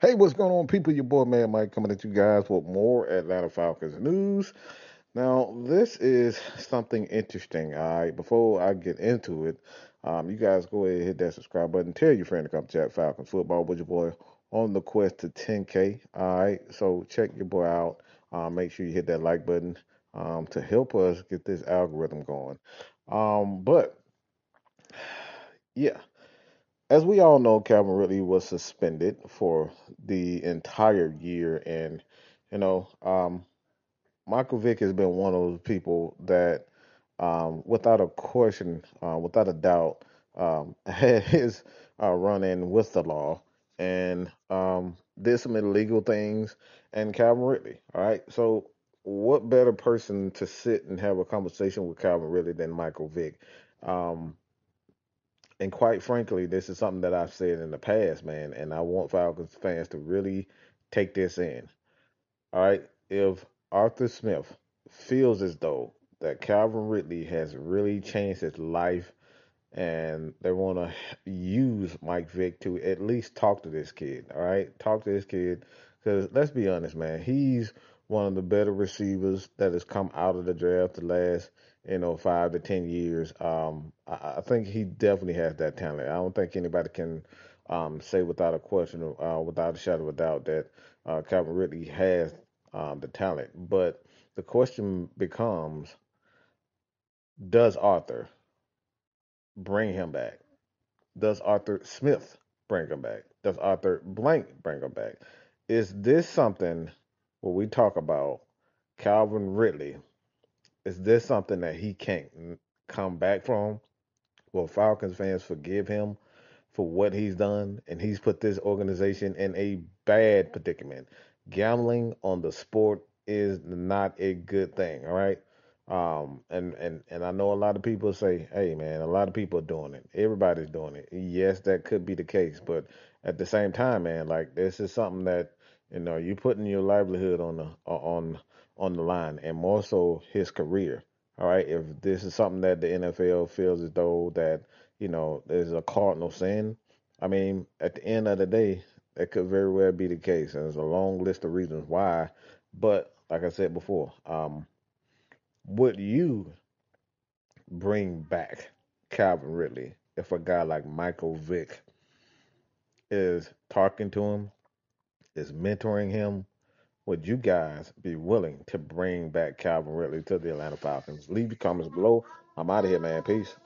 Hey, what's going on, people? Your boy Man Mike coming at you guys with more Atlanta Falcons news. Now, this is something interesting. All right, before I get into it, um, you guys go ahead and hit that subscribe button. Tell your friend to come chat Falcons football with your boy on the quest to 10K. All right, so check your boy out. Uh, make sure you hit that like button um, to help us get this algorithm going. Um, but yeah. As we all know, Calvin Ridley was suspended for the entire year, and you know, um, Michael Vick has been one of those people that, um, without a question, uh, without a doubt, um, had his uh, run in with the law and um, did some illegal things. And Calvin Ridley, all right. So, what better person to sit and have a conversation with Calvin Ridley than Michael Vick? Um, and quite frankly, this is something that I've said in the past, man, and I want Falcons fans to really take this in. All right, if Arthur Smith feels as though that Calvin Ridley has really changed his life and they want to use Mike Vick to at least talk to this kid, all right? Talk to this kid because let's be honest, man, he's one of the better receivers that has come out of the draft the last you know, five to ten years. Um, I, I think he definitely has that talent. I don't think anybody can um, say without a question, uh, without a shadow of a doubt, that uh, Calvin Ridley has um, the talent. But the question becomes, does Arthur bring him back? Does Arthur Smith bring him back? Does Arthur Blank bring him back? Is this something where we talk about Calvin Ridley is this something that he can't come back from? Will Falcons fans forgive him for what he's done? And he's put this organization in a bad predicament. Gambling on the sport is not a good thing, all right? Um, and, and, and I know a lot of people say, hey, man, a lot of people are doing it. Everybody's doing it. Yes, that could be the case. But at the same time, man, like this is something that, you know, you're putting your livelihood on the, on, on the line and more so his career. All right. If this is something that the NFL feels as though that, you know, there's a cardinal sin, I mean, at the end of the day, that could very well be the case. And there's a long list of reasons why. But like I said before, um, would you bring back Calvin Ridley if a guy like Michael Vick is talking to him, is mentoring him, would you guys be willing to bring back Calvin Ridley to the Atlanta Falcons? Leave your comments below. I'm out of here, man. Peace.